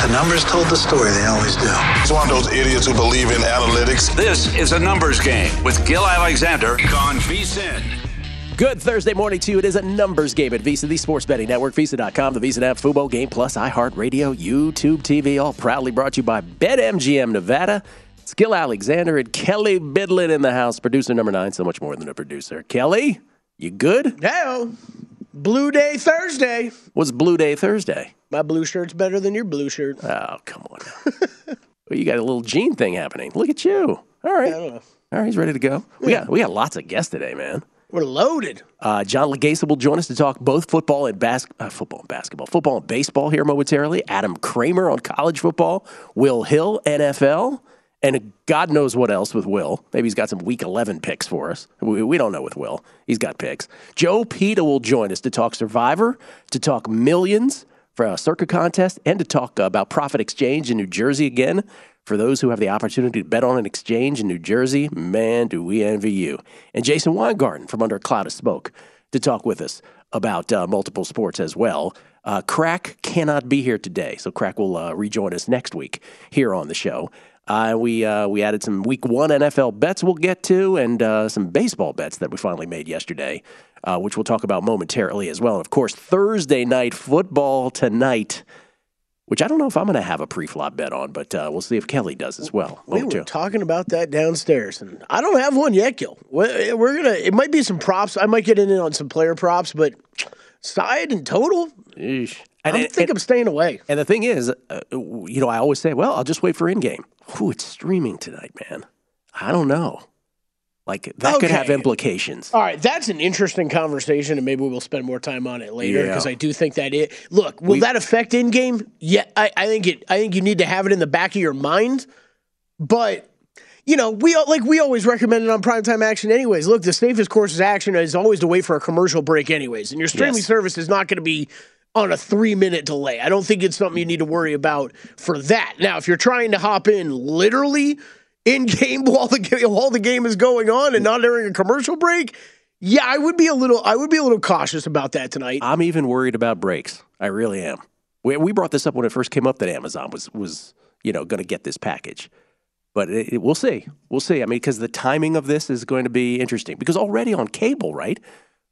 The numbers told the story, they always do. It's one of those idiots who believe in analytics. This is a numbers game with Gill Alexander on VSIN. Good Thursday morning to you. It is a numbers game at VSIN, the sports betting network, VSIN.com, the VSIN app, Fubo Game Plus, iHeartRadio, YouTube TV, all proudly brought to you by BetMGM Nevada. It's Gill Alexander and Kelly Bidlin in the house, producer number nine, so much more than a producer. Kelly, you good? Hell, Blue Day Thursday. What's Blue Day Thursday? My blue shirt's better than your blue shirt. Oh, come on. well, you got a little Gene thing happening. Look at you. All right. All right, he's ready to go. We got we got lots of guests today, man. We're loaded. Uh, John Leghezza will join us to talk both football and bas- uh, football and basketball, football and baseball here momentarily. Adam Kramer on college football, Will Hill NFL, and God knows what else with Will. Maybe he's got some Week 11 picks for us. We, we don't know with Will. He's got picks. Joe Peta will join us to talk Survivor, to talk Millions for a Circa contest, and to talk about Prophet Exchange in New Jersey again. For those who have the opportunity to bet on an exchange in New Jersey, man, do we envy you. And Jason Weingarten from Under a Cloud of Smoke to talk with us about uh, multiple sports as well. Uh, Crack cannot be here today, so Crack will uh, rejoin us next week here on the show. Uh, we uh, we added some Week One NFL bets we'll get to, and uh, some baseball bets that we finally made yesterday, uh, which we'll talk about momentarily as well. And of course, Thursday night football tonight, which I don't know if I'm going to have a pre-flop bet on, but uh, we'll see if Kelly does as well. We were talking about that downstairs, and I don't have one yet, Gill. We're we're gonna. It might be some props. I might get in on some player props, but side and total. Eesh. I And- think and- I'm staying away. And the thing is, uh, you know, I always say, well, I'll just wait for in game. Ooh, it's streaming tonight, man. I don't know. Like, that could have implications. All right, that's an interesting conversation, and maybe we'll spend more time on it later Yeah. because I do think that it. Look, will that affect in game? Yeah, I, I think it. I think you need to have it in the back of your mind. But you know, we like we always recommend it on primetime action. Anyways, look, the safest course of action is always to wait for a commercial break. Anyways, and your streaming Yes. service is not going to be on a three minute delay. I don't think it's something you need to worry about for that. Now, if you're trying to hop in literally in game while the while the game is going on and not during a commercial break, yeah, I would be a little I would be a little cautious about that tonight. I'm even worried about breaks. I really am. We, we brought this up when it first came up that Amazon was, was you know, going to get this package. But it, it- we'll see. We'll see. I mean, because the timing of this is going to be interesting. Because already on cable, right?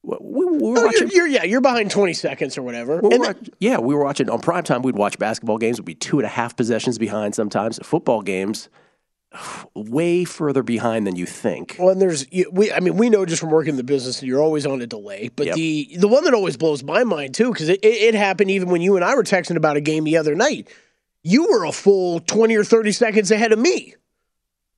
We, we were oh, you're, watching. you're yeah, you're behind twenty seconds or whatever. we were And then- yeah, we were watching on prime time. We'd watch basketball games. We'd be two and a half possessions behind sometimes. Football games, way further behind than you think. Well, and there's we. I mean, we know just from working in the business, you're always on a delay. But Yep. the the one that always blows my mind too, because it, it, it happened even when you and I were texting about a game the other night. You were a full twenty or thirty seconds ahead of me.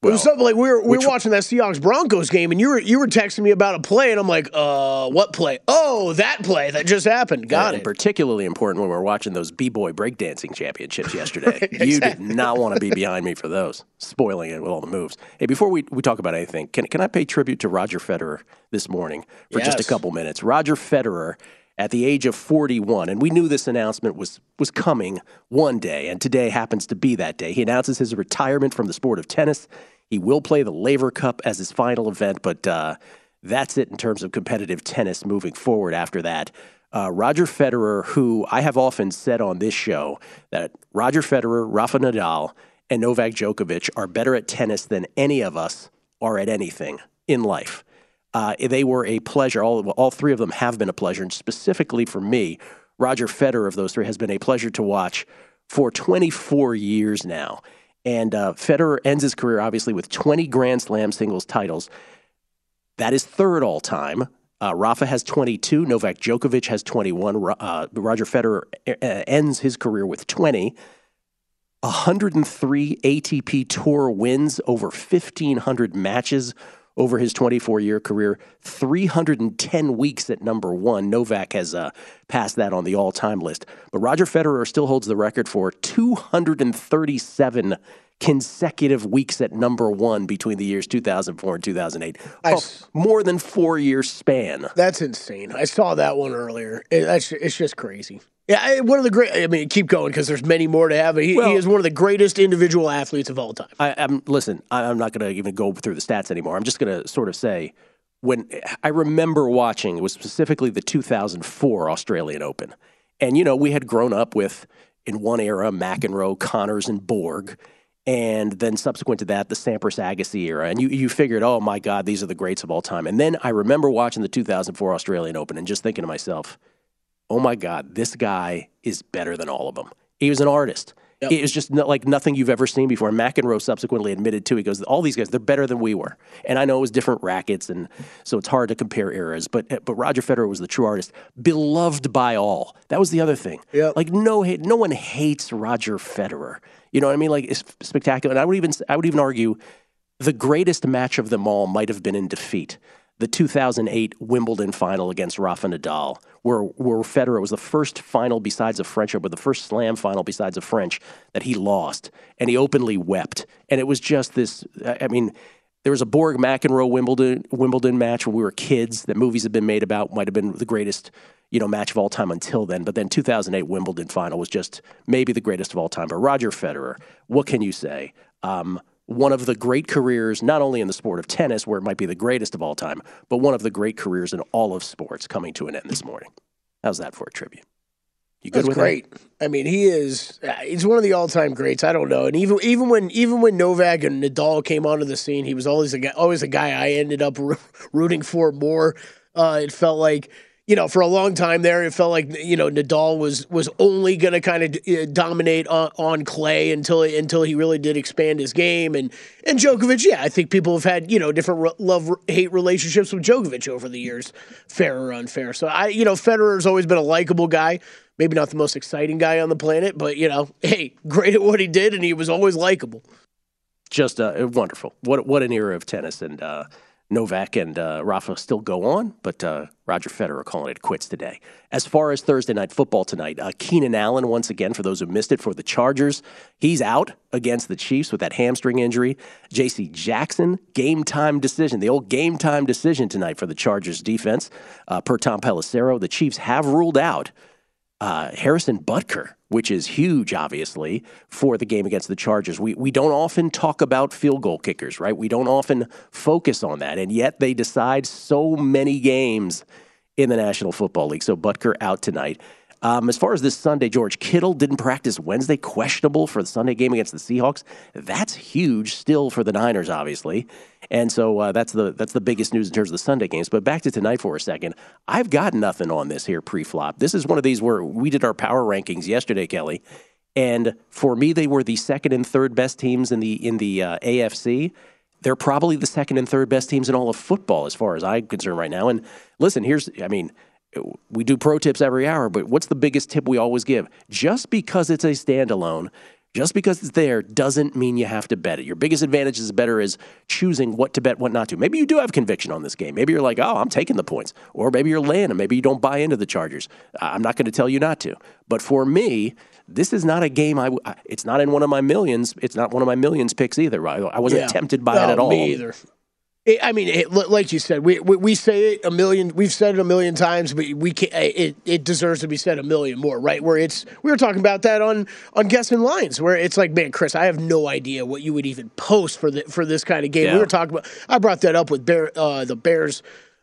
It was something like we were we were watching that Seahawks Broncos game, and you were you were texting me about a play, and I'm like, uh, what play? Oh, that play that just happened. Got it. particularly important when we were watching those b-boy breakdancing championships yesterday. You did not want to be behind me for those, spoiling it with all the moves. Hey, before we, we talk about anything, can, can I pay tribute to Roger Federer this morning for just a couple minutes? Roger Federer, at the age of 41, and we knew this announcement was, was coming one day, and today happens to be that day. He announces his retirement from the sport of tennis. He will play the Laver Cup as his final event, but uh, that's it in terms of competitive tennis moving forward after that. Uh, Roger Federer, who I have often said on this show that Roger Federer, Rafa Nadal, and Novak Djokovic are better at tennis than any of us are at anything in life. Uh, they were a pleasure. All, all three of them have been a pleasure. And specifically for me, Roger Federer of those three has been a pleasure to watch for 24 years now. And uh, Federer ends his career, obviously, with 20 Grand Slam singles titles. That is third all time. Uh, Rafa has 22. Novak Djokovic has 21. Uh, Roger Federer uh, ends his career with 20. 103 ATP Tour wins, over 1,500 matches over his 24 year career, 310 weeks at number one. Novak has uh, passed that on the all time list. But Roger Federer still holds the record for 237 consecutive weeks at number one between the years 2004 and 2008. I Oh, more than four year span. That's insane. I saw that one earlier. It, that's it's just crazy. Yeah, one of the great. I mean, keep going because there's many more to have. He, Well- he is one of the greatest individual athletes of all time. I, I'm listen. I'm not going to even go through the stats anymore. I'm just going to sort of say when I remember watching it was specifically the 2004 Australian Open, and you know we had grown up with in one era McEnroe, Connors, and Borg. And then subsequent to that, the Sampras Agassi era. And you, you figured, oh my God, these are the greats of all time. And then I remember watching the 2004 Australian Open and just thinking to myself, oh my God, this guy is better than all of them. He was an artist. It was just like nothing you've ever seen before. McEnroe subsequently admitted too. He goes, all these guys, they're better than we were. And I know it was different rackets, and so it's hard to compare eras. But eh, but Roger Federer was the true artist, beloved by all. That was the other thing. Yep. Like no hate, no one hates Roger Federer. You know what I mean? Like it's spectacular. And I would even I would even argue the greatest match of them all might have been in defeat. The 2008 Wimbledon final against Rafa Nadal, where, where Federer was the first final besides a French, but the first slam final besides a French that he lost. And he openly wept. And it was just this I I mean, there was a Borg McEnroe Wimbledon Wimbledon match when we were kids that movies have been made about, might have been the greatest you know match of all time until then. But then 2008 Wimbledon final was just maybe the greatest of all time. But Roger Federer, what can you say? Um, one of the great careers, not only in the sport of tennis, where it might be the greatest of all time, but one of the great careers in all of sports coming to an end this morning. How's that for a tribute? You good That's with great. I mean, he is. uh, He's one of the all-time greats. I don't know. And even even when even when Novak and Nadal came onto the scene, he was always a guy, always a guy I ended up rooting for more. Uh, it felt like you know for a long time there, it felt like you know Nadal was was only going to kind of uh, dominate on, on clay until until he really did expand his game. And and Djokovic, yeah, I think people have had you know different re- love hate relationships with Djokovic over the years, fair or unfair. So I you know Federer's always been a likable guy. Maybe not the most exciting guy on the planet, but you know, hey, great at what he did, and he was always likable. just uh, wonderful. What what an era of tennis, and uh, Novak and uh, Rafa still go on, but uh, Roger Federer calling it quits today. As far as Thursday night football tonight, uh, Keenan Allen once again for those who missed it for the Chargers, he's out against the Chiefs with that hamstring injury. J.C. Jackson game time decision, the old game time decision tonight for the Chargers defense. Uh, per Tom Pelissero, the Chiefs have ruled out uh, Harrison Butker, which is huge, obviously, for the game against the Chargers. We, we don't often talk about field goal kickers, right? We don't often focus on that, and yet they decide so many games in the National Football League. So Butker out tonight. Um, as far as this Sunday, George Kittle didn't practice Wednesday, questionable for the Sunday game against the Seahawks. That's huge still for the Niners, obviously, and so uh, that's the that's the biggest news in terms of the Sunday games. But back to tonight for a second. I've got nothing on this here pre-flop. This is one of these where we did our power rankings yesterday, Kelly, And for me, they were the second and third best teams in the in the uh, AFC. They're probably the second and third best teams in all of football, as far as I'm concerned right now. And listen, here's I mean, we do pro tips every hour, but what's the biggest tip we always give? Just because it's a standalone just because it's there doesn't mean you have to bet it. Your biggest advantage as a better is choosing what to bet, what not to. Maybe you do have conviction on this game. Maybe you're like, oh, I'm taking the points. Or maybe you're laying them. Maybe you don't buy into the Chargers. I'm not going to tell you not to. But for me, this is not a game I. It's not in one of my millions. It's not one of my millions picks either. I wasn't Yeah. tempted by No, it at all. Me either. It, I mean, it, like you said, we, we we say it a million. We've said it a million times, but we can It it deserves to be said a million more, right? Where it's we were talking about that on on guessing lines, where it's like, man, Chris, I have no idea what you would even post for the for this kind of game. Yeah. We were talking about. I brought that up with Bear, uh, the Bears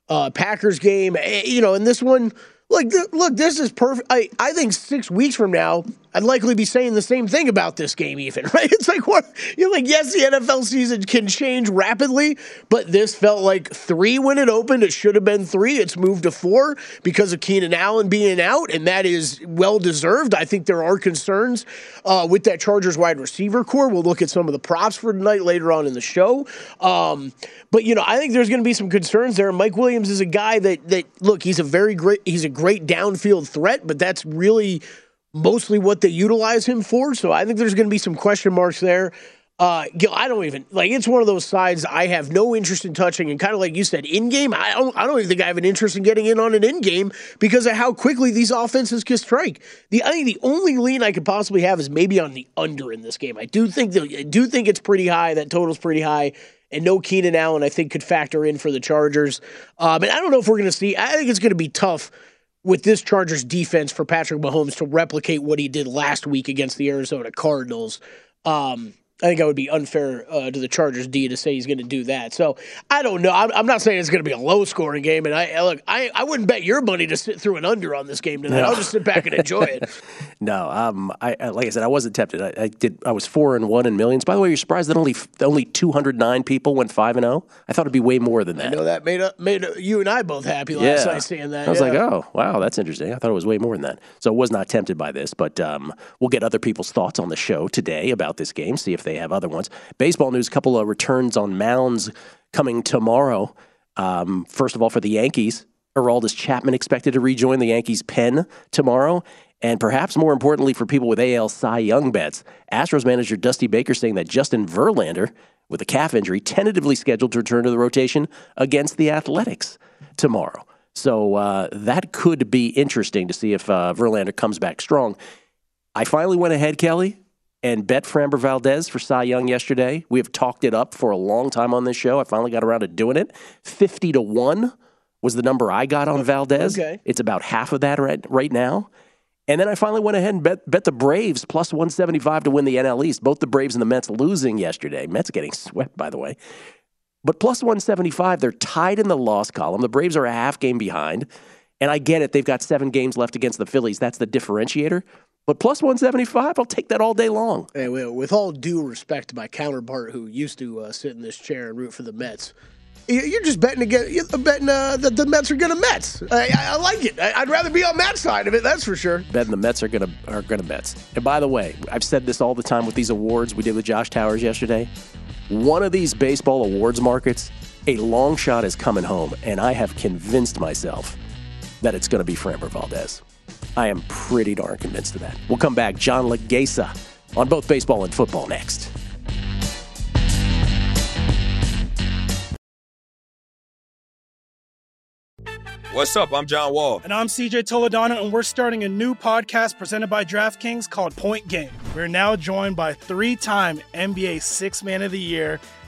uh, Packers game, Eh, you know, and this one. Like, look, this is perfect. I, I think six weeks from now, I'd likely be saying the same thing about this game, even, right? It's like, what? You're like, yes, the NFL season can change rapidly, but this felt like three when it opened. It should have been three. It's moved to four because of Keenan Allen being out, and that is well deserved. I think there are concerns uh, with that Chargers wide receiver core. We'll look at some of the props for tonight later on in the show. Um, but, you know, I think there's going to be some concerns there. Mike Williams is a guy that, that, look, he's a very great, he's a great downfield threat, but that's really mostly what they utilize him for. So I think there's going to be some question marks there. Uh, Gill, I don't even like. It's one of those sides I have no interest in touching, and kind of like you said, in game, I don't. I don't even think I have an interest in getting in on an in game because of how quickly these offenses can strike. The I think the only lean I could possibly have is maybe on the under in this game. I do think that I do think it's pretty high. That total's pretty high. And no Keenan Allen, I think, could factor in for the Chargers. Um, and I don't know if we're going to see. I think it's going to be tough with this Chargers defense for Patrick Mahomes to replicate what he did last week against the Arizona Cardinals. Um, I think that would be unfair uh, to the Chargers D to say he's going to do that. So I don't know. I'm, I'm not saying it's going to be a low scoring game. And I I- look, I, I wouldn't bet your money to sit through an under on this game tonight. No. I'll just sit back and enjoy it. No, um, I, I like I said, I wasn't tempted. I, I did. I was four and one in millions. By the way, you're surprised that only only 209 people went five and zero. I thought it'd be way more than that. I know that made up, made you and I both happy last night seeing that. I was yeah. like, oh, wow, that's interesting. I thought it was way more than that. So I was not tempted by this, but um, we'll get other people's thoughts on the show today about this game, see if they have other ones. Baseball news, a couple of returns on mounds coming tomorrow. Um, first of all, for the Yankees, Aroldis Chapman expected to rejoin the Yankees' pen tomorrow. And perhaps more importantly for people with AL Cy Young bets, Astros manager Dusty Baker saying that Justin Verlander, with a calf injury, tentatively scheduled to return to the rotation against the Athletics tomorrow. So uh, that could be interesting to see if uh, Verlander comes back strong. I finally went ahead, Kelly, and bet Framber Valdez for Cy Young yesterday. We have talked it up for a long time on this show. I finally got around to doing it. 50 to 1 was the number I got on Valdez. Okay. It's about half of that right, right now. And then I finally went ahead and bet, bet the Braves plus 175 to win the NL East. Both the Braves and the Mets losing yesterday. Mets getting swept, by the way. But plus 175, they're tied in the loss column. The Braves are a half game behind. And I get it. They've got seven games left against the Phillies. That's the differentiator. But plus 175, I'll take that all day long. Hey, with all due respect to my counterpart who used to uh, sit in this chair and root for the Mets, you- you're just betting against, you're betting uh, that the Mets are going to Mets. I, I, I like it. I, I'd rather be on that side of it. That's for sure. betting the Mets are gonna are gonna Mets. And by the way, I've said this all the time with these awards we did with Josh Towers yesterday. One of these baseball awards markets, a long shot is coming home, and I have convinced myself that it's going to be Framber Valdez. I am pretty darn convinced of that. We'll come back. John Leghezza on both baseball and football next. What's up? I'm John Wall. And I'm CJ Toledano, and we're starting a new podcast presented by DraftKings called Point Game. We're now joined by three time NBA Six Man of the Year,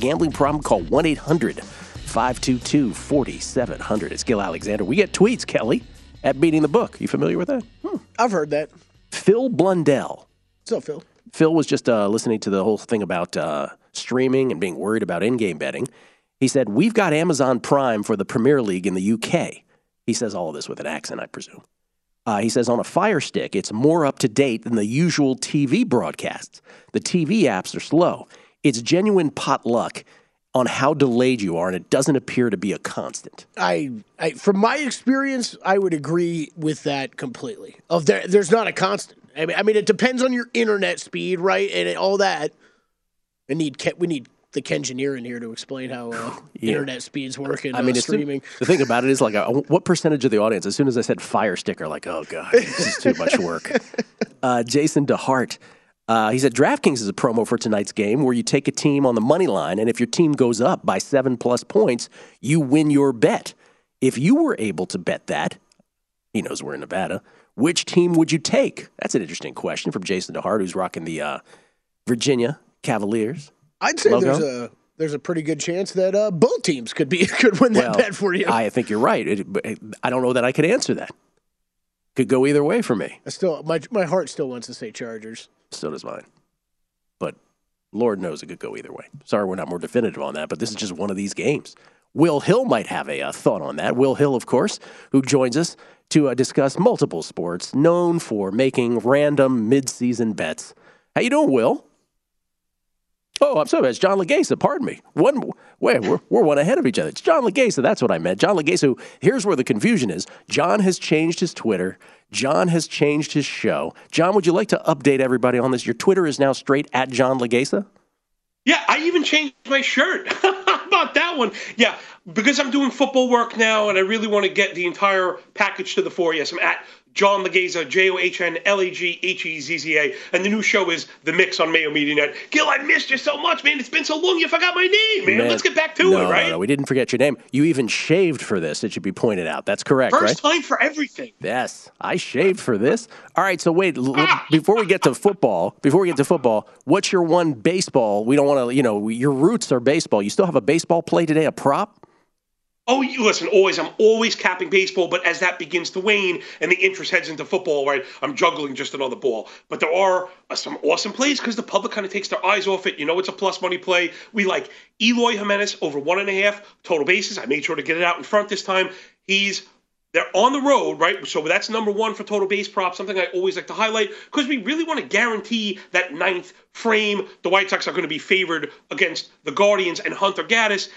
Gambling problem? Call 1 800 522 4700. It's Gill Alexander. We get tweets, Kelly, at Beating the Book. You familiar with that? Hmm, I've heard that. Phil Blundell. What's up, Phil? Phil was just uh, listening to the whole thing about uh, streaming and being worried about in game betting. He said, We've got Amazon Prime for the Premier League in the UK. He says all of this with an accent, I presume. Uh, he says on a Fire Stick, it's more up to date than the usual TV broadcasts. The TV apps are slow. It's genuine potluck on how delayed you are, and it doesn't appear to be a constant. I, I from my experience, I would agree with that completely. Of there, there's not a constant. I mean, I mean, it depends on your internet speed, right, and all that. We need we need the Kengineer in here to explain how uh, Yeah. internet speeds work and I mean, uh, it's the, streaming. the thing about it is like, uh, what percentage of the audience, as soon as I said Fire Stick, are like, oh god, this is too much work. Uh, Jason DeHart, uh, he said DraftKings is a promo for tonight's game where you take a team on the money line, and if your team goes up by seven plus points, you win your bet. If you were able to bet that, he knows we're in Nevada. Which team would you take? That's an interesting question from Jason DeHart, who's rocking the uh, Virginia Cavaliers. I'd say logo. there's a there's a pretty good chance that uh, both teams could be could win that Well, bet for you. I think you're right. It, I don't know that I could answer that. Could go either way for me. I still my my heart still wants to say Chargers. Still does mine. But Lord knows it could go either way. Sorry, we're not more definitive on that, but this is just one of these games. Will Hill might have a, uh thought on that. Will Hill, of course, who joins us to uh, discuss multiple sports, known for making random mid-season bets. How you doing, Will? Oh, I'm sorry. It's John Leghezza. Pardon me. One, wait, we're, we're one ahead of each other. It's John Leghezza. That's what I meant. John Leghezza. Here's where the confusion is. John has changed his Twitter. John has changed his show. John, would you like to update everybody on this? Your Twitter is now straight at John Leghezza. Yeah, I even changed my shirt. About that one? Yeah, because I'm doing football work now and I really want to get the entire package to the fore. Yes, I'm at John Leghezza, J O H N L E G H E Z Z A. And the new show is The Mix on Mayo Media Net. Gill, I missed you so much, man. It's been so long, you forgot my name, man. Man, Let's get back to no, it, right? No, no, we didn't forget your name. You even shaved for this. It should be pointed out. That's correct, First right? time for everything. Yes, I shaved for this. All right, so wait, l- l- ah! before we get to football, before we get to football, what's your one baseball? We don't want to, you know, your roots are baseball. You still have a baseball play today, a prop? Oh, you listen, always, I'm always capping baseball, but as that begins to wane and the interest heads into football, right, I'm juggling just another ball. But there are uh, some awesome plays because the public kind of takes their eyes off it. You know, it's a plus money play. We like Eloy Jimenez over one and a half total bases. I made sure to get it out in front this time. He's they're on the road, right? So that's number one for total base prop, something I always like to highlight because we really want to guarantee that ninth frame. The White Sox are going to be favored against the Guardians and Hunter Gaddis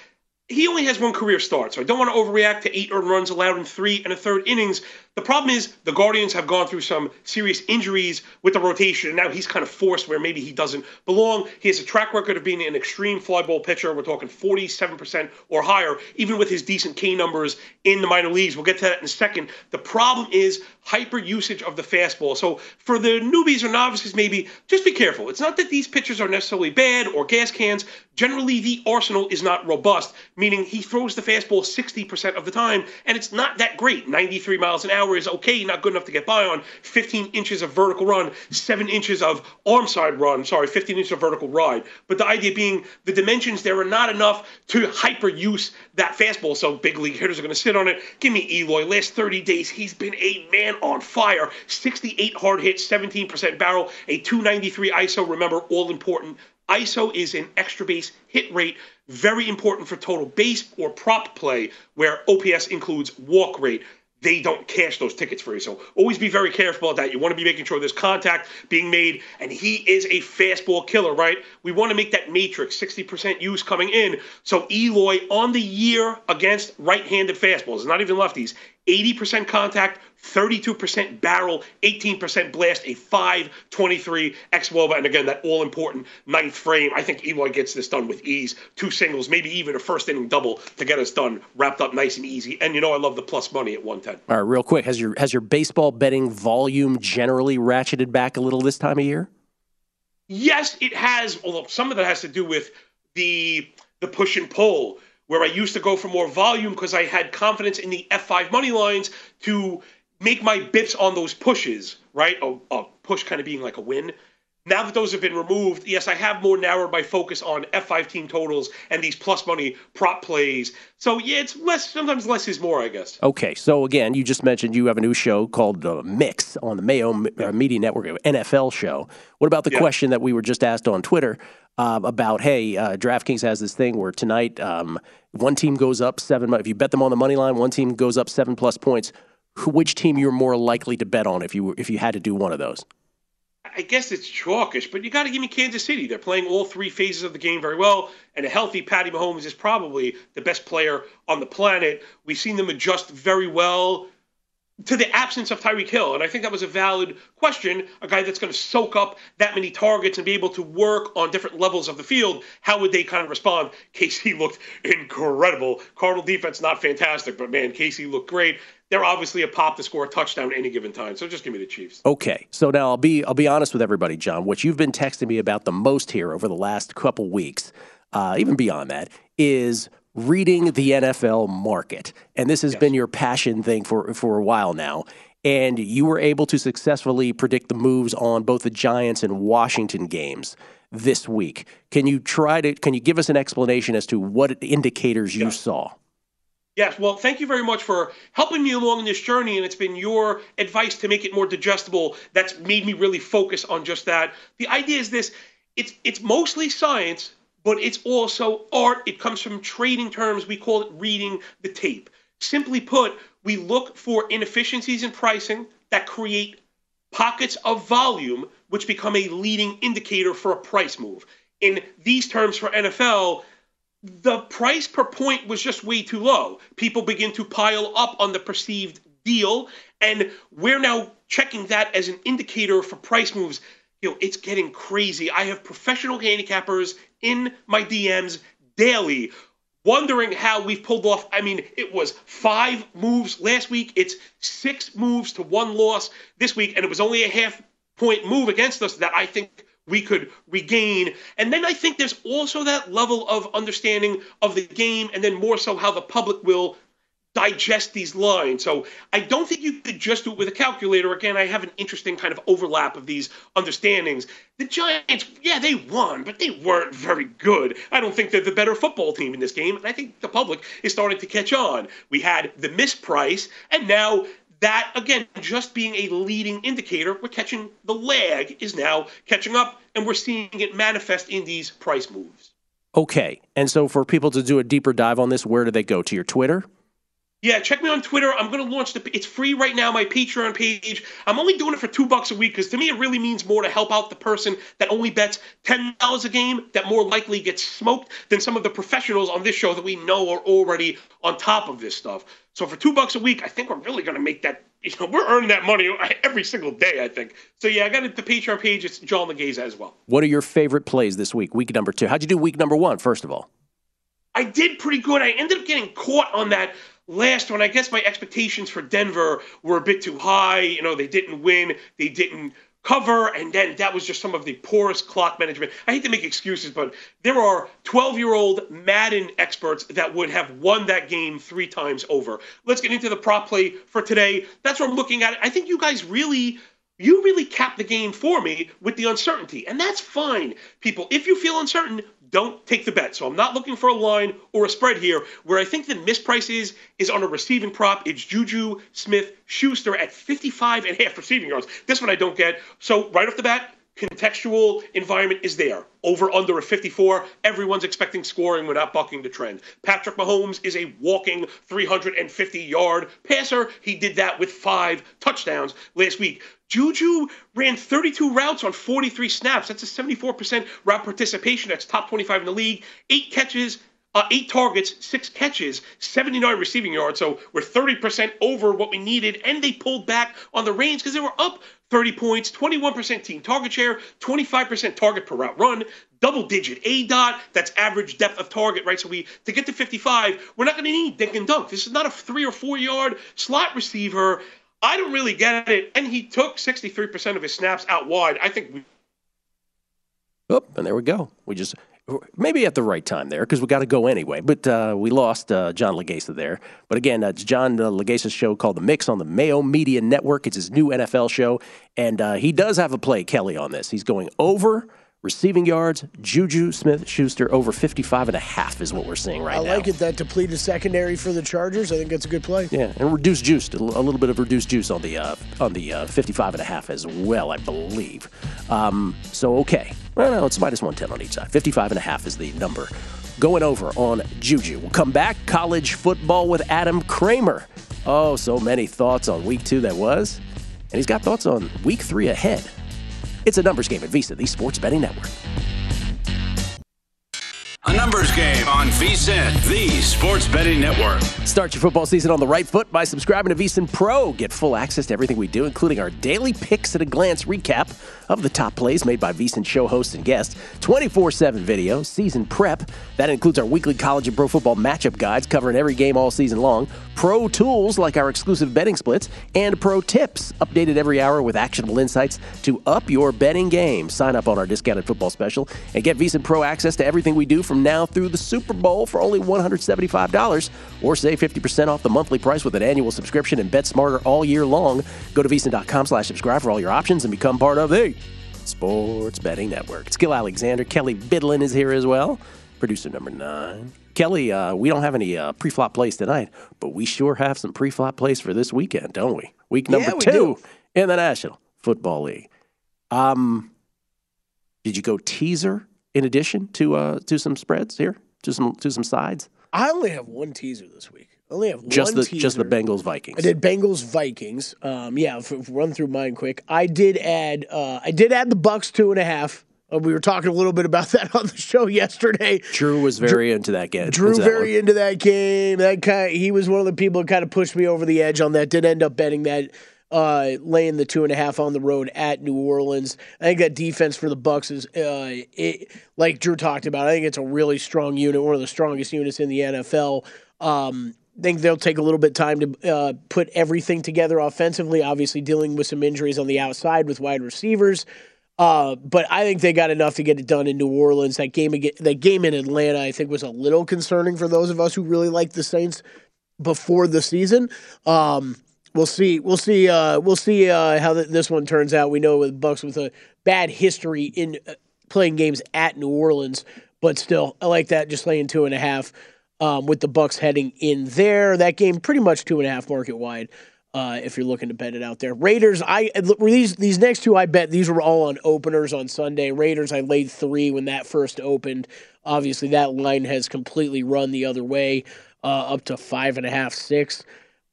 he only has one career start, so I don't want to overreact to eight earned runs allowed in three and a third innings. The problem is the Guardians have gone through some serious injuries with the rotation, and now he's kind of forced where maybe he doesn't belong. He has a track record of being an extreme fly ball pitcher. We're talking 47% or higher, even with his decent K numbers in the minor leagues. We'll get to that in a second. The problem is hyper usage of the fastball. So for the newbies or novices, maybe just be careful. It's not that these pitchers are necessarily bad or gas cans. Generally, the arsenal is not robust, meaning he throws the fastball 60% of the time, and it's not that great. 93 miles an hour is okay, not good enough to get by on. 15 inches of vertical run, 7 inches of arm side run, sorry, 15 inches of vertical ride. But the idea being the dimensions there are not enough to hyper use that fastball, so big league hitters are going to sit on it. Give me Eloy. Last 30 days, he's been a man on fire. 68 hard hits, 17% barrel, a 293 ISO. Remember, all important. ISO is an extra base hit rate, very important for total base or prop play, where OPS includes walk rate. They don't cash those tickets for you. So always be very careful about that. You want to be making sure there's contact being made, and he is a fastball killer, right? We want to make that matrix 60% use coming in. So Eloy on the year against right handed fastballs, not even lefties, 80% contact, 32% barrel, 18% blast, a 523 X Woba. And again, that all important ninth frame. I think Eloy gets this done with ease. Two singles, maybe even a first inning double to get us done, wrapped up nice and easy. And you know, I love the plus money at 110. All right, real quick, has your has your baseball betting volume generally ratcheted back a little this time of year? Yes, it has, although some of that has to do with the the push and pull where I used to go for more volume because I had confidence in the F5 money lines to make my bips on those pushes, right? A, a push kind of being like a win. Now that those have been removed, yes, I have more narrowed my focus on F5 team totals and these plus money prop plays. So yeah, it's less. Sometimes less is more, I guess. Okay, so again, you just mentioned you have a new show called uh, Mix on the Mayo uh, Media Network, NFL show. What about the Yeah. question that we were just asked on Twitter um, about? Hey, uh, DraftKings has this thing where tonight um, one team goes up seven. If you bet them on the money line, one team goes up seven plus points. Which team you're more likely to bet on if you if you had to do one of those? I guess it's chalkish, but you got to give me Kansas City. They're playing all three phases of the game very well, and a healthy Patty Mahomes is probably the best player on the planet. We've seen them adjust very well to the absence of Tyreek Hill, and I think that was a valid question. A guy that's going to soak up that many targets and be able to work on different levels of the field. How would they kind of respond? KC looked incredible. Cardinal defense not fantastic, but man, KC looked great. They're obviously a pop to score a touchdown any given time. So just give me the Chiefs. Okay, so now I'll be I'll be honest with everybody, John. What you've been texting me about the most here over the last couple weeks, uh, even beyond that, is reading the NFL market, and this has been your passion thing for for a while now. And you were able to successfully predict the moves on both the Giants and Washington games this week. Can you try to? Can you give us an explanation as to what indicators you saw? Yes, well, thank you very much for helping me along in this journey, and it's been your advice to make it more digestible that's made me really focus on just that. The idea is this: it's it's mostly science, but it's also art. It comes from trading terms. We call it reading the tape. Simply put, we look for inefficiencies in pricing that create pockets of volume, which become a leading indicator for a price move. In these terms for NFL, the price per point was just way too low. People begin to pile up on the perceived deal, and we're now checking that as an indicator for price moves. You know, it's getting crazy. I have professional handicappers in my DMs daily wondering how we've pulled off. I mean, it was five moves last week. It's six moves to one loss this week, and it was only a half point move against us that I think we could regain. And then I think there's also that level of understanding of the game, and then more so how the public will digest these lines. So I don't think you could just do it with a calculator. Again, I have an interesting kind of overlap of these understandings. The Giants, yeah, they won, but they weren't very good. I don't think they're the better football team in this game, and I think the public is starting to catch on. We had the misprice, and now that again just being a leading indicator we're catching the lag is now catching up and we're seeing it manifest in these price moves Okay. And so for people to do a deeper dive on this, where do they go? To your Twitter? Yeah, check me on Twitter. I'm going to launch the. It's free right now. My Patreon page. I'm only doing it for two bucks a week because to me it really means more to help out the person that only bets ten dollars a game that more likely gets smoked than some of the professionals on this show that we know are already on top of this stuff. So for two bucks a week, I think we're really going to make that. You know, we're earning that money every single day. I think. So yeah, I got it. The Patreon page. It's John Leghezza as well. What are your favorite plays this week? Week number two. How'd you do week number one, first of all? I did pretty good. I ended up getting caught on that last one. I guess my expectations for Denver were a bit too high. You know, they didn't win, they didn't cover, and then that was just some of the poorest clock management. I hate to make excuses, but there are 12 year old Madden experts that would have won that game three times over. Let's get into the prop play for today. That's what I'm looking at. I think you guys really you really capped the game for me with the uncertainty, and that's fine, people. If you feel uncertain, don't take the bet. So I'm not looking for a line or a spread here. Where I think the misprice is is on a receiving prop. It's Juju Smith Schuster at 55 and a half receiving yards. This one I don't get. So right off the bat, contextual environment is there. Over under a 54, everyone's expecting scoring without bucking the trend. Patrick Mahomes is a walking 350 yard passer. He did that with five touchdowns last week. Juju ran 32 routes on 43 snaps. That's a 74% route participation. That's top 25 in the league. Eight catches, uh, eight targets, six catches, 79 receiving yards. So we're 30% over what we needed. And they pulled back on the range because they were up 30 points, 21% team target share, 25% target per route run, double digit A dot. That's average depth of target, right? So we to get to 55, we're not going to need dink and dunk. This is not a three or four yard slot receiver. I don't really get it. And he took 63% of his snaps out wide. I think we. Oh, and there we go. We just maybe at the right time there because we got to go anyway. But uh, we lost uh, John Leghezza there. But again, uh, it's John uh, show called The Mix on the Mayo Media Network. It's his new NFL show. And uh, he does have a play, Kelly, on this. He's going over receiving yards. Juju Smith Schuster over 55 and a half is what we're seeing right now. I now. like it that depleted secondary for the Chargers. I think that's a good play. Yeah, and reduced juice, a little bit of reduced juice on the uh, on the uh, 55 and a half as well, I believe. Um, so okay, well, no, it's minus 110 on each side. 55 and a half is the number. Going over on Juju. We'll come back. College football with Adam Kramer. Oh, so many thoughts on week two that was, and he's got thoughts on week three ahead. It's a numbers game at VSIN, the sports betting network. A numbers game on VSIN, the sports betting network. Start your football season on the right foot by subscribing to VSIN Pro. Get full access to everything we do, including our daily picks at a glance recap of the top plays made by VSIN show hosts and guests, 24 7 video, season prep. That includes our weekly college and pro football matchup guides covering every game all season long, pro tools like our exclusive betting splits, and pro tips updated every hour with actionable insights to up your betting game. Sign up on our discounted football special and get VSIN Pro access to everything we do from now through the Super Bowl for only $175 or save 50% off the monthly price with an annual subscription and bet smarter all year long. Go to VSIN.com slash subscribe for all your options and become part of the Sports Betting Network. It's Gill Alexander. Kelly Bidlin is here as well. Producer number nine. Kelly, uh, we don't have any uh, pre-flop plays tonight, but we sure have some pre-flop plays for this weekend, don't we? Week number Yeah, we two do. in the National Football League. Um, did you go teaser in addition to uh, to some spreads here, to some to some sides? I only have one teaser this week. I only have Just one the just the. Bengals Vikings. I did Bengals Vikings. Um, yeah, run through mine quick. I did add. Uh, I did add the Bucks two and a half. Uh, we were talking a little bit about that on the show yesterday. Drew was very into that game. Drew into very into that game. That kind. he was one of the people that kind of pushed me over the edge on that. Did end up betting that. Uh, laying the two and a half on the road at New Orleans. I think that defense for the Bucks is, uh, it, like Drew talked about. I think it's a really strong unit, one of the strongest units in the NFL. Um, I think they'll take a little bit time to uh, put everything together offensively. Obviously, dealing with some injuries on the outside with wide receivers. Uh, but I think they got enough to get it done in New Orleans. That game, that game in Atlanta, I think, was a little concerning for those of us who really like the Saints before the season. Um, we'll see. We'll see. Uh, we'll see uh, how th- this one turns out. We know with Bucks with a bad history in uh, playing games at New Orleans, but still, I like that. Just laying two and a half um, with the Bucks heading in there. That game pretty much two and a half market wide. Uh, if you're looking to bet it out there, Raiders. I these these next two I bet these were all on openers on Sunday. Raiders I laid three when that first opened. Obviously that line has completely run the other way, uh, up to five and a half, six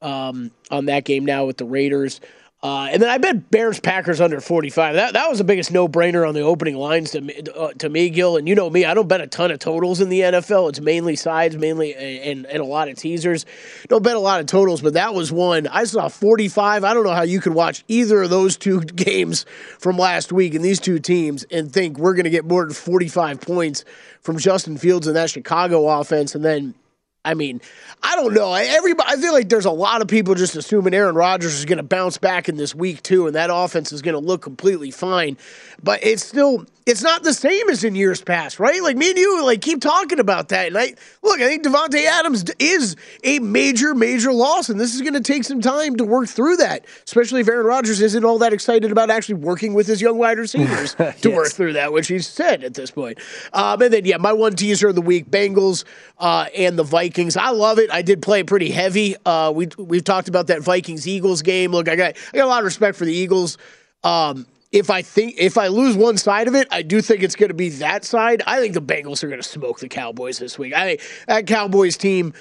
um, on that game now with the Raiders. Uh, and then I bet Bears Packers under 45. That that was the biggest no brainer on the opening lines to me, uh, to me, Gill. And you know me, I don't bet a ton of totals in the NFL. It's mainly sides, mainly and, and a lot of teasers. Don't bet a lot of totals, but that was one. I saw 45. I don't know how you could watch either of those two games from last week and these two teams and think we're going to get more than 45 points from Justin Fields and that Chicago offense, and then I mean, I don't know. Everybody, I feel like there's a lot of people just assuming Aaron Rodgers is going to bounce back in this week too, and that offense is going to look completely fine. But it's still, it's not the same as in years past, right? Like me and you, like keep talking about that. And I look, I think Davante Adams is a major, major loss, and this is going to take some time to work through that. Especially if Aaron Rodgers isn't all that excited about actually working with his young wide receivers to work through that, which he's said at this point. Um, and then yeah, my one teaser of the week: Bengals uh, and the Vikings. I love it. I did play pretty heavy. Uh, we we've talked about that Vikings Eagles game. Look, I got I got a lot of respect for the Eagles. Um, if I think if I lose one side of it, I do think it's going to be that side. I think the Bengals are going to smoke the Cowboys this week. I that Cowboys team.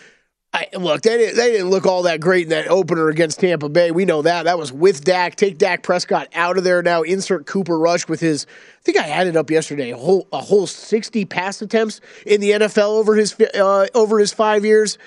I, look, they didn't, they didn't look all that great in that opener against Tampa Bay. We know that. That was with Dak. Take Dak Prescott out of there now. Insert Cooper Rush with his. I think I added up yesterday a whole a whole sixty pass attempts in the NFL over his uh, over his five years.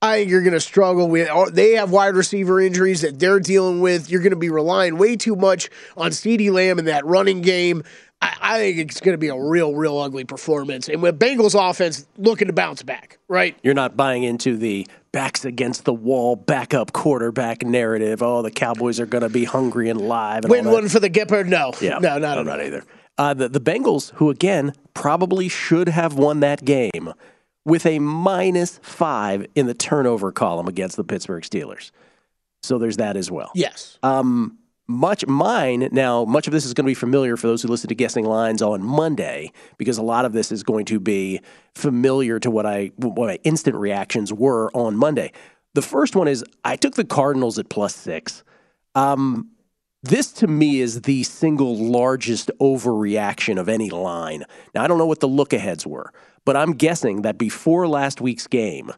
I think you're going to struggle with. They have wide receiver injuries that they're dealing with. You're going to be relying way too much on CeeDee Lamb in that running game. I, I think it's going to be a real, real ugly performance. And with Bengals offense looking to bounce back, right? You're not buying into the backs against the wall backup quarterback narrative. Oh, the Cowboys are going to be hungry and live. And Win one for the Gipper? No, yeah, no, not, no, not either. Uh, the, the Bengals, who again probably should have won that game with a minus five in the turnover column against the Pittsburgh Steelers. So there's that as well. Yes. Um, much mine now. Much of this is going to be familiar for those who listen to guessing lines on Monday, because a lot of this is going to be familiar to what I what my instant reactions were on Monday. The first one is I took the Cardinals at plus six. Um, this to me is the single largest overreaction of any line. Now I don't know what the look aheads were. But I'm guessing that before last week's game,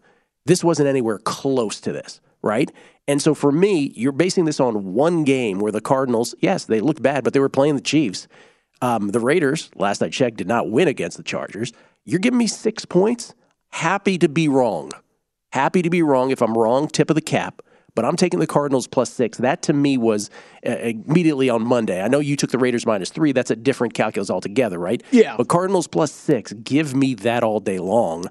this wasn't anywhere close to this, right? And so for me, you're basing this on one game where the Cardinals, yes, they looked bad, but they were playing the Chiefs. Um, the Raiders, last I checked, did not win against the Chargers. You're giving me six points? Happy to be wrong. Happy to be wrong. If I'm wrong, tip of the cap but I'm taking the Cardinals plus six. That to me was uh, immediately on Monday. I know you took the Raiders minus three. That's a different calculus altogether, right? Yeah. But Cardinals plus six, give me that all day long.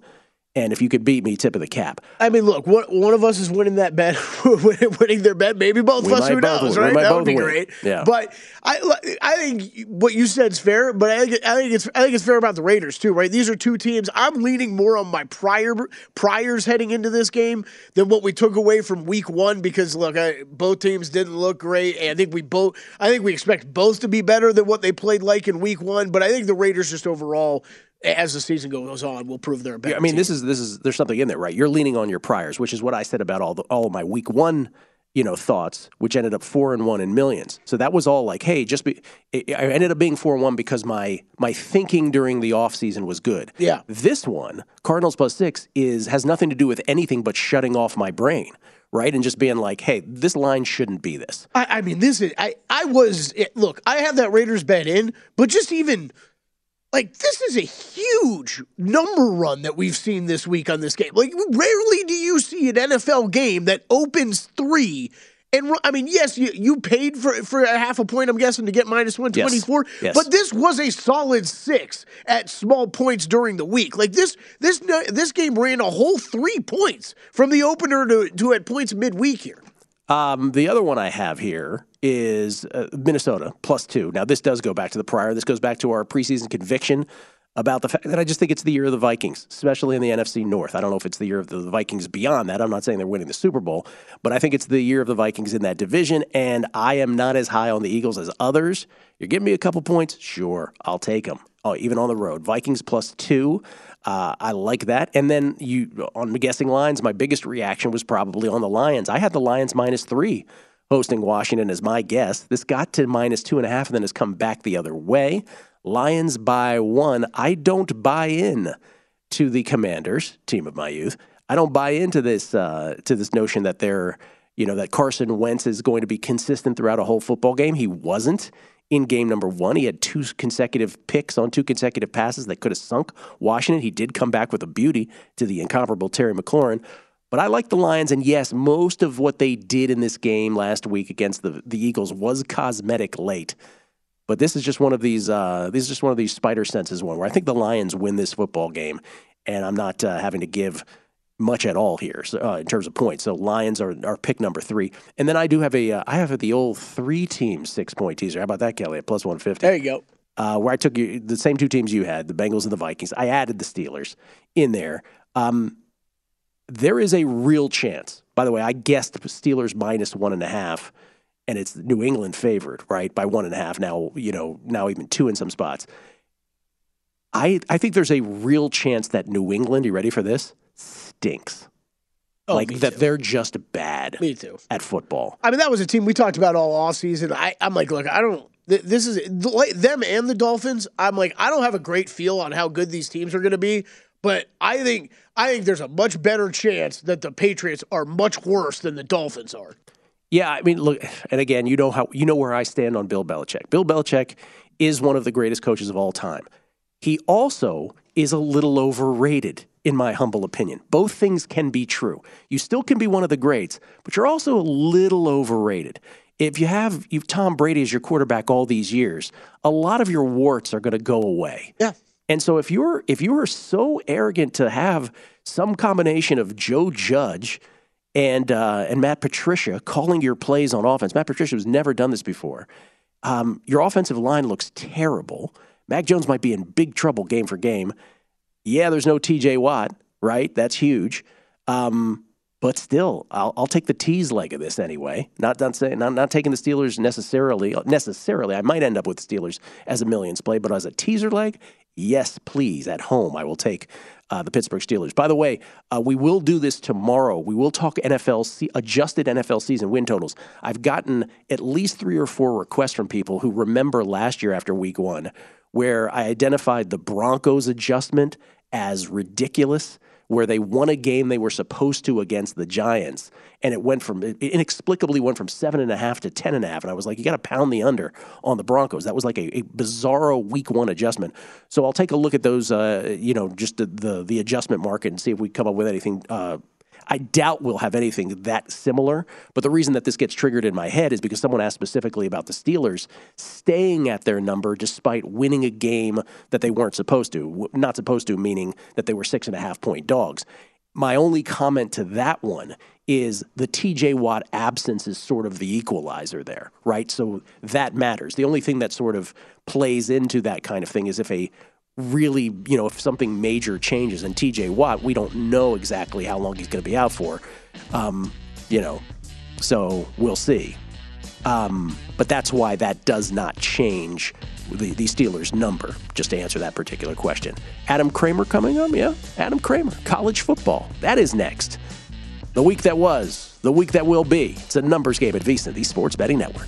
And if you could beat me, tip of the cap. I mean, look, one, one of us is winning that bet, winning their bet. Maybe both of us. Who knows, right? That would be win. great. Yeah. But I, I think what you said is fair. But I think, I think it's, I think it's fair about the Raiders too, right? These are two teams. I'm leaning more on my prior priors heading into this game than what we took away from Week One because look, I, both teams didn't look great, and I think we both, I think we expect both to be better than what they played like in Week One. But I think the Raiders just overall as the season goes on, we'll prove they're better. Yeah, I mean, team. this is this is there's something in there, right? You're leaning on your priors, which is what I said about all the all of my week one, you know, thoughts, which ended up four and one in millions. So that was all like, hey, just be. I ended up being four and one because my my thinking during the off season was good. Yeah. This one, Cardinals plus six, is has nothing to do with anything but shutting off my brain right? And just being like, hey, this line shouldn't be this. I, I mean, this is I I was look, I have that Raiders bet in, but just even like this is a huge number run that we've seen this week on this game. Like rarely do you see an NFL game that opens three And I mean, yes, you, you paid for for a half a point, I'm guessing, to get minus 124. Yes. But this was a solid six at small points during the week. Like this this this game ran a whole three points from the opener to, to at points midweek here. Um, the other one I have here is uh, Minnesota plus two. Now, this does go back to the prior. This goes back to our preseason conviction about the fact that I just think it's the year of the Vikings, especially in the NFC North. I don't know if it's the year of the Vikings beyond that. I'm not saying they're winning the Super Bowl, but I think it's the year of the Vikings in that division. And I am not as high on the Eagles as others. You're giving me a couple points? Sure, I'll take them. Oh, even on the road. Vikings plus two. Uh, I like that. And then you on guessing lines, my biggest reaction was probably on the Lions. I had the Lions minus three hosting Washington as my guess. This got to minus two and a half and then has come back the other way. Lions by one. I don't buy in to the Commanders, team of my youth. I don't buy into this uh, to this notion that they're you know that Carson Wentz is going to be consistent throughout a whole football game. He wasn't in game number one. He had two consecutive picks on two consecutive passes that could have sunk Washington. He did come back with a beauty to the incomparable Terry McLaurin. But I like the Lions, and yes, most of what they did in this game last week against the the Eagles was cosmetic late. But this is just one of these. Uh, this is just one of these spider senses one where I think the Lions win this football game, and I'm not uh, having to give much at all here so, uh, in terms of points. So Lions are, are pick number three, and then I do have a uh, I have the old three team six point teaser. How about that, Kelly? At plus one fifty. There you go. Uh, where I took you the same two teams you had, the Bengals and the Vikings. I added the Steelers in there. Um, there is a real chance. By the way, I guessed Steelers minus one and a half and it's New England favored, right, by one and a half. Now, you know, now even two in some spots. I I think there's a real chance that New England, you ready for this? Stinks. Oh, like that too. they're just bad Me too. at football. I mean, that was a team we talked about all off season. I, I'm like, look, I don't. This is the- them and the Dolphins. I'm like, I don't have a great feel on how good these teams are going to be, but I think I think there's a much better chance that the Patriots are much worse than the Dolphins are. Yeah, I mean, look, and again, you know how you know where I stand on Bill Belichick. Bill Belichick is one of the greatest coaches of all time. He also is a little overrated, in my humble opinion. Both things can be true. You still can be one of the greats, but you're also a little overrated. If you have you've Tom Brady as your quarterback all these years, a lot of your warts are going to go away. Yeah. And so if you're if you are so arrogant to have some combination of Joe Judge and uh, and Matt Patricia calling your plays on offense, Matt Patricia has never done this before. Um, your offensive line looks terrible. Mac Jones might be in big trouble game for game. Yeah, there's no T.J. Watt, right? That's huge. Um, but still, I'll, I'll take the tease leg of this anyway. Not not saying not, not taking the Steelers necessarily. Necessarily, I might end up with Steelers as a millions play, but as a teaser leg, yes, please. At home, I will take uh, the Pittsburgh Steelers. By the way, uh, we will do this tomorrow. We will talk NFL se- adjusted NFL season win totals. I've gotten at least three or four requests from people who remember last year after Week One, where I identified the Broncos adjustment as ridiculous where they won a game they were supposed to against the Giants, and it went from it inexplicably went from seven and a half to ten and a half. And I was like, you got to pound the under on the Broncos. That was like a, a bizarro week one adjustment. So I'll take a look at those, uh, you know, just the, the the adjustment market and see if we come up with anything. Uh, I doubt we'll have anything that similar. But the reason that this gets triggered in my head is because someone asked specifically about the Steelers staying at their number despite winning a game that they weren't supposed to. Not supposed to, meaning that they were six and a half point dogs. My only comment to that one is the TJ Watt absence is sort of the equalizer there, right? So that matters. The only thing that sort of plays into that kind of thing is if a really, you know, if something major changes and TJ Watt, we don't know exactly how long he's going to be out for. Um, you know, so we'll see. Um, but that's why that does not change the, the Steelers' number, just to answer that particular question. Adam Kramer coming up, yeah? Adam Kramer, college football. That is next. The week that was, the week that will be. It's a numbers game at VSiN, the Sports Betting Network.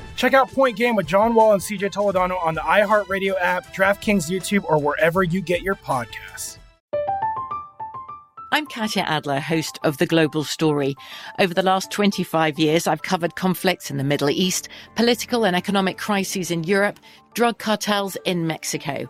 Check out Point Game with John Wall and CJ Toledano on the iHeartRadio app, DraftKings YouTube, or wherever you get your podcasts. I'm Katya Adler, host of The Global Story. Over the last 25 years, I've covered conflicts in the Middle East, political and economic crises in Europe, drug cartels in Mexico.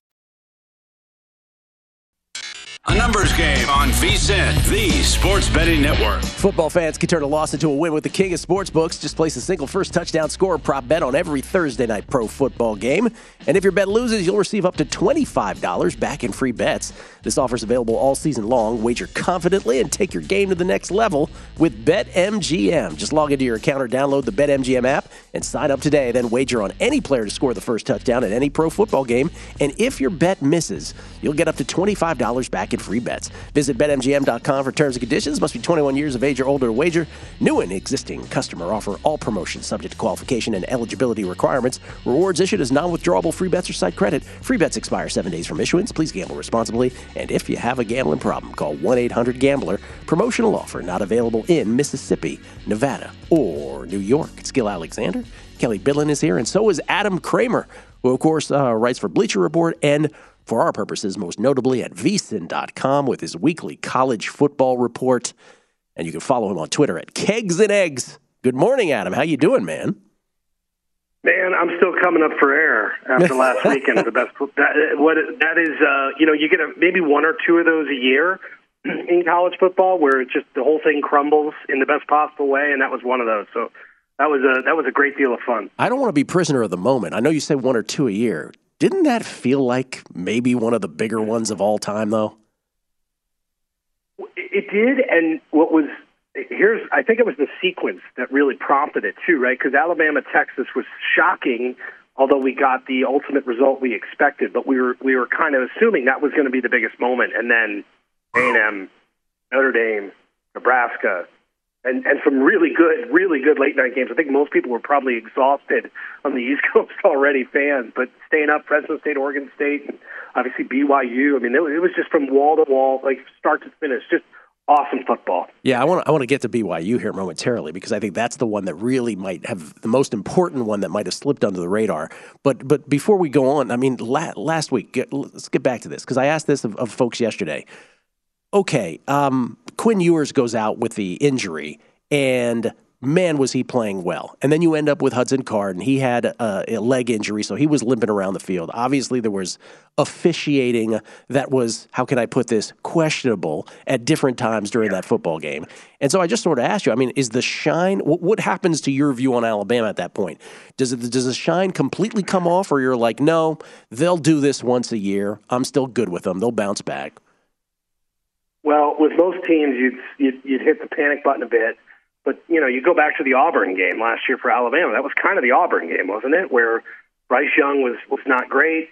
A numbers game on VSIN, the sports betting network. Football fans can turn a loss into a win with the king of sportsbooks. Just place a single first touchdown score prop bet on every Thursday night pro football game. And if your bet loses, you'll receive up to $25 back in free bets. This offer is available all season long. Wager confidently and take your game to the next level with BetMGM. Just log into your account or download the BetMGM app and sign up today. Then wager on any player to score the first touchdown at any pro football game. And if your bet misses, you'll get up to $25 back in free bets. Visit BetMGM.com for terms and conditions. Must be 21 years of age or older to wager. New and existing customer offer. All promotions subject to qualification and eligibility requirements. Rewards issued as non-withdrawable free bets or site credit. Free bets expire seven days from issuance. Please gamble responsibly. And if you have a gambling problem, call 1-800-GAMBLER. Promotional offer not available in Mississippi, Nevada, or New York. It's Gill Alexander. Kelly Bidlin is here, and so is Adam Kramer, who, of course, uh, writes for Bleacher Report and for our purposes, most notably at vsin.com with his weekly college football report. And you can follow him on Twitter at Kegs and Eggs. Good morning, Adam. How you doing, man? Man, I'm still coming up for air after last weekend. the best that, what that is, uh, you know, you get a, maybe one or two of those a year in college football where it just the whole thing crumbles in the best possible way, and that was one of those. So that was a that was a great deal of fun. I don't want to be prisoner of the moment. I know you say one or two a year. Didn't that feel like maybe one of the bigger ones of all time, though? It did, and what was here's I think it was the sequence that really prompted it too, right? Because Alabama Texas was shocking, although we got the ultimate result we expected, but we were we were kind of assuming that was going to be the biggest moment, and then A and M, Notre Dame, Nebraska, and and some really good, really good late night games. I think most people were probably exhausted on the East Coast already, fans, but staying up, Fresno State, Oregon State, obviously BYU. I mean, it, it was just from wall to wall, like start to finish, just awesome football. Yeah, I want I want to get to BYU here momentarily because I think that's the one that really might have the most important one that might have slipped under the radar. But but before we go on, I mean, la- last week, get, let's get back to this because I asked this of, of folks yesterday. Okay, um, Quinn Ewers goes out with the injury, and man, was he playing well. And then you end up with Hudson Card, and he had a, a, leg injury, so he was limping around the field. Obviously, there was officiating that was, how can I put this, questionable at different times during that football game. And so I just sort of asked you, I mean, is the shine, what, what happens to your view on Alabama at that point? Does, it, does the shine completely come off, or you're like, no, they'll do this once a year. I'm still good with them. They'll bounce back. Well, with most teams, you'd, you'd, you'd hit the panic button a bit but you know, you go back to the Auburn game last year for Alabama. That was kind of the Auburn game, wasn't it? Where Bryce Young was was not great.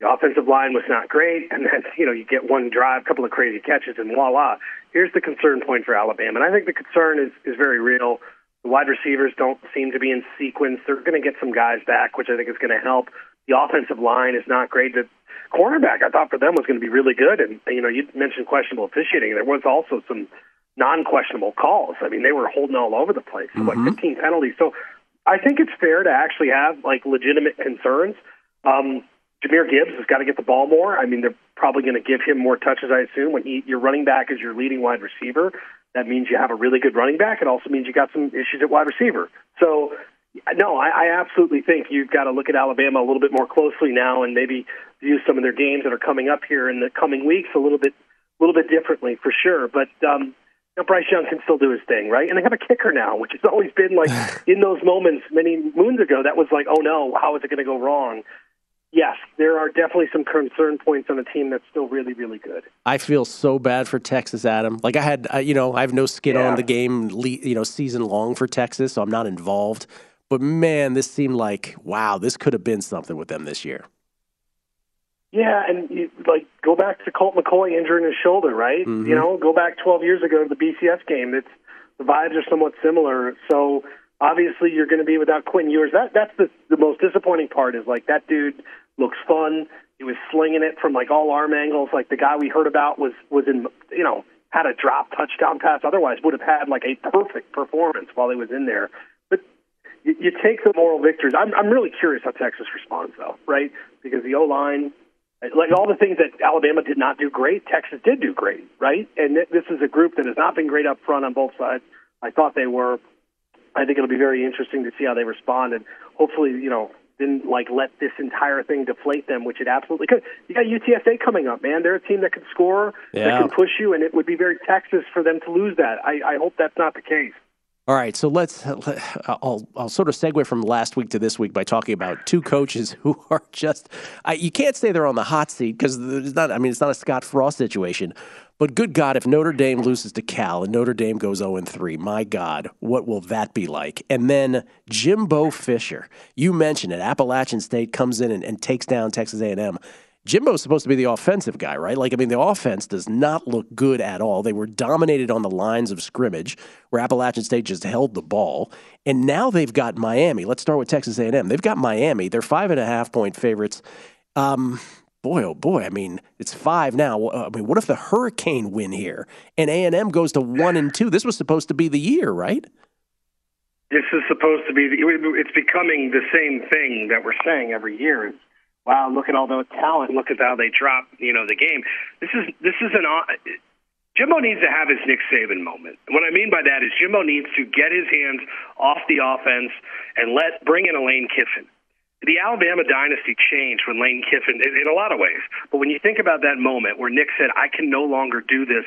The offensive line was not great, and then you know you get one drive, a couple of crazy catches, and voila. Here's the concern point for Alabama, and I think the concern is is very real. The wide receivers don't seem to be in sequence. They're going to get some guys back, which I think is going to help. The offensive line is not great. The cornerback, I thought for them was going to be really good, and you know you mentioned questionable officiating. There was also some non-questionable calls. I mean, they were holding all over the place, mm-hmm. like 15 penalties. So I think it's fair to actually have like legitimate concerns. Um, Jahmyr Gibbs has got to get the ball more. I mean, they're probably going to give him more touches, I assume. When he, your running back is your leading wide receiver, that means you have a really good running back. It also means you got some issues at wide receiver. So, no, I, I absolutely think you've got to look at Alabama a little bit more closely now, and maybe view some of their games that are coming up here in the coming weeks a little bit, a little bit differently for sure. But um, know, Bryce Young can still do his thing, right? And they have a kicker now, which has always been like in those moments many moons ago. That was like, oh no, how is it going to go wrong? Yes, there are definitely some concern points on a team that's still really, really good. I feel so bad for Texas, Adam. Like I had, uh, you know, I have no skin yeah. on the game, you know, season long for Texas, so I'm not involved. But man, this seemed like wow, this could have been something with them this year. Yeah, and you, like go back to Colt McCoy injuring his shoulder, right? Mm-hmm. You know, go back 12 years ago to the BCS game. It's the vibes are somewhat similar. So obviously, you're going to be without Quinn Ewers. That that's the the most disappointing part. Is like that dude looks fun. He was slinging it from like all arm angles. Like the guy we heard about was was in you know had a drop touchdown pass. Otherwise, would have had like a perfect performance while he was in there. You, you take the moral victories. I'm I'm really curious how Texas responds though, right? Because the O line like all the things that Alabama did not do great, Texas did do great, right? And this is a group that has not been great up front on both sides. I thought they were. I think it'll be very interesting to see how they respond, and hopefully, you know, didn't like let this entire thing deflate them, which it absolutely could. You got UTSA coming up, man. They're a team that can score, yeah. that can push you, and it would be very Texas for them to lose that. I, I hope that's not the case. All right, so let's. Uh, I'll I'll sort of segue from last week to this week by talking about two coaches who are just. I, you can't say they're on the hot seat because it's not. I mean, it's not a Scott Frost situation. But good God, if Notre Dame loses to Cal and Notre Dame goes 0 3, my God, what will that be like? And then Jimbo Fisher, you mentioned it. Appalachian State comes in and, and takes down Texas A&M. Jimbo's supposed to be the offensive guy, right? Like, I mean, the offense does not look good at all. They were dominated on the lines of scrimmage, where Appalachian State just held the ball, and now they've got Miami. Let's start with Texas A&M. They've got Miami. They're five and a half point favorites. Um, boy, oh boy! I mean, it's five now. I mean, what if the Hurricane win here and A&M goes to one and two? This was supposed to be the year, right? This is supposed to be. The, it's becoming the same thing that we're saying every year wow, look at all the talent, look at how they drop, you know, the game. This is this is an Jimbo needs to have his Nick Saban moment. What I mean by that is Jimbo needs to get his hands off the offense and let bring in a Lane Kiffin. The Alabama dynasty changed when Lane Kiffin, in, in a lot of ways. But when you think about that moment where Nick said, "I can no longer do this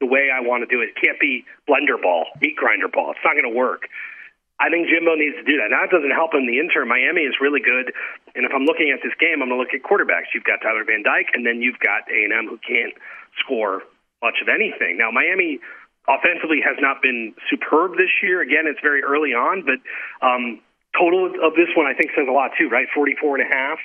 the way I want to do it. It can't be blender ball, meat grinder ball. It's not going to work." I think Jimbo needs to do that. Now, it doesn't help in the interim. Miami is really good, and if I'm looking at this game, I'm going to look at quarterbacks. You've got Tyler Van Dyke, and then you've got A&M who can't score much of anything. Now, Miami offensively has not been superb this year. Again, it's very early on, but um, total of this one I think says a lot too, right? 44 and a half.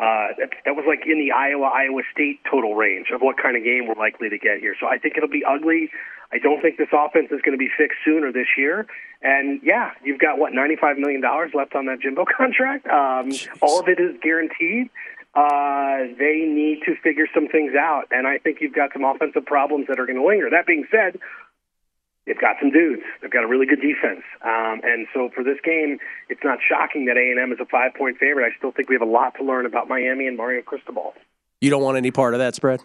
Uh, that, that was like in the Iowa Iowa State total range of what kind of game we're likely to get here. So I think it'll be ugly. I don't think this offense is going to be fixed sooner this year. And yeah, you've got what $95 million left on that Jimbo contract. Um, all of it is guaranteed. uh, they need to figure some things out. And I think you've got some offensive problems that are going to linger. That being said, they've got some dudes. They've got a really good defense. Um, and so for this game, it's not shocking that A&M is a five-point favorite. I still think we have a lot to learn about Miami and Mario Cristobal. You don't want any part of that spread?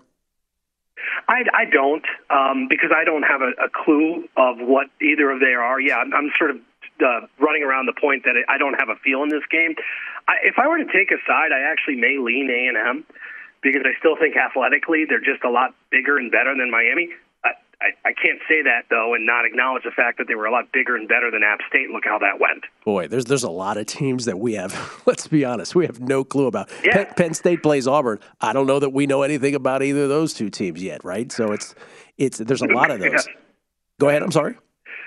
I, I don't, um, because I don't have a, a clue of what either of they are. Yeah, I'm, I'm sort of uh, running around the point that I don't have a feel in this game. I, if I were to take a side, I actually may lean A and M because I still think athletically they're just a lot bigger and better than Miami. I, I can't say that though, and not acknowledge the fact that they were a lot bigger and better than App State. Look how that went. Boy, there's there's a lot of teams that we have. Let's be honest, we have no clue about. Yeah. Penn, Penn State plays Auburn. I don't know that we know anything about either of those two teams yet, right? So it's it's there's a lot of those. Yeah. Go ahead. I'm sorry.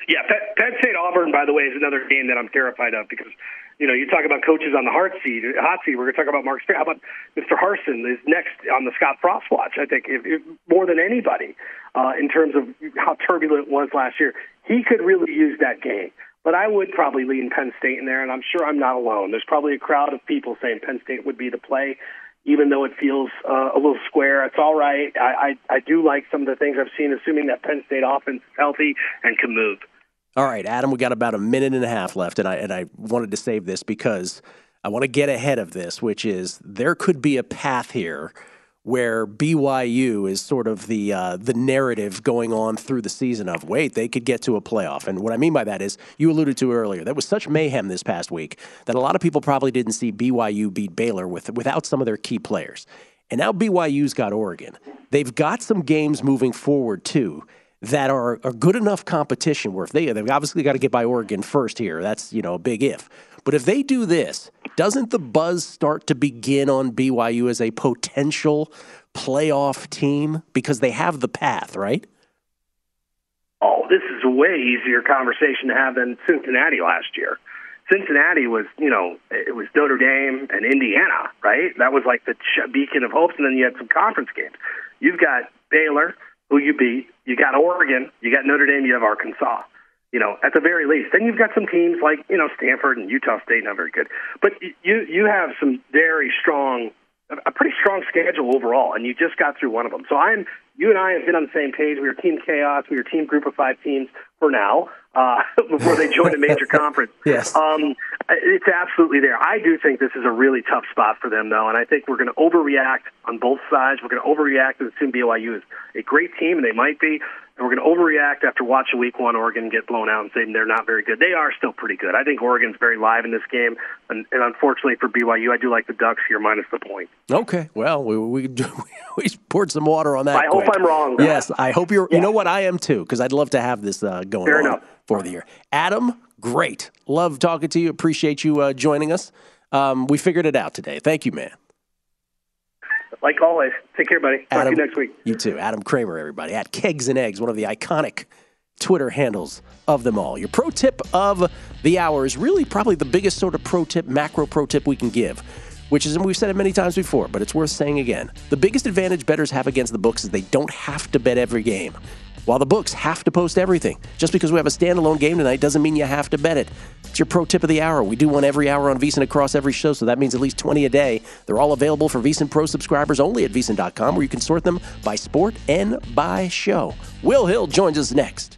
Yeah, Penn, Penn State Auburn, by the way, is another game that I'm terrified of because you know, you talk about coaches on the hot seat. Hot seat. We're going to talk about Mark Spear. How about Mr. Harsin is next on the Scott Frost watch? I think if, if, more than anybody uh, in terms of how turbulent it was last year, he could really use that game. But I would probably lean Penn State in there, and I'm sure I'm not alone. There's probably a crowd of people saying Penn State would be the play, even though it feels uh, a little square. It's all right. I, I I do like some of the things I've seen, assuming that Penn State offense is healthy and can move. All right, Adam, we got about a minute and a half left, and I and I wanted to save this because I want to get ahead of this, which is there could be a path here where BYU is sort of the uh, the narrative going on through the season of wait they could get to a playoff, and what I mean by that is you alluded to earlier that was such mayhem this past week that a lot of people probably didn't see BYU beat Baylor with without some of their key players, and now BYU's got Oregon. They've got some games moving forward too that are a good enough competition where if they they've obviously got to get by Oregon first here. That's you know a big if. But if they do this, doesn't the buzz start to begin on BYU as a potential playoff team because they have the path, right? Oh, this is a way easier conversation to have than Cincinnati last year. Cincinnati was, you know, it was Notre Dame and Indiana, right? That was like the beacon of hopes, and then you had some conference games. You've got Baylor, who you beat. You got Oregon. You got Notre Dame. You have Arkansas. You know, at the very least. Then you've got some teams like you know Stanford and Utah State, not very good, but you you have some very strong, a pretty strong schedule overall, and you just got through one of them. So I'm you and I have been on the same page. We were Team Chaos. We were Team Group of Five teams for now uh, before they join a major conference. Yes. Um, it's absolutely there. I do think this is a really tough spot for them, though, and I think we're going to overreact on both sides. We're going to overreact and assume BYU is a great team, and they might be. And we're going to overreact after watching Week One Oregon get blown out and saying they're not very good. They are still pretty good. I think Oregon's very live in this game, and, and unfortunately for BYU, I do like the Ducks here minus the point. Okay, well, we we, we poured some water on that. I hope. I'm wrong. Yes, I hope you're. Yeah. You know what? I am too, because I'd love to have this uh, going Fair on enough. for the year. Adam, great. Love talking to you. Appreciate you uh, joining us. Um, we figured it out today. Thank you, man. Like always, take care, buddy. Talk Adam, to you next week. You too. Adam Kramer, everybody, at Kegs and Eggs, one of the iconic Twitter handles of them all. Your pro tip of the hour is really probably the biggest sort of pro tip, macro pro tip we can give, which is, and we've said it many times before, but it's worth saying again. The biggest advantage bettors have against the books is they don't have to bet every game. While the books have to post everything. Just because we have a standalone game tonight doesn't mean you have to bet it. It's your pro tip of the hour. We do one every hour on VSiN across every show, so that means at least 20 a day. They're all available for VSiN Pro subscribers only at VSiN.com, where you can sort them by sport and by show. Will Hill joins us next.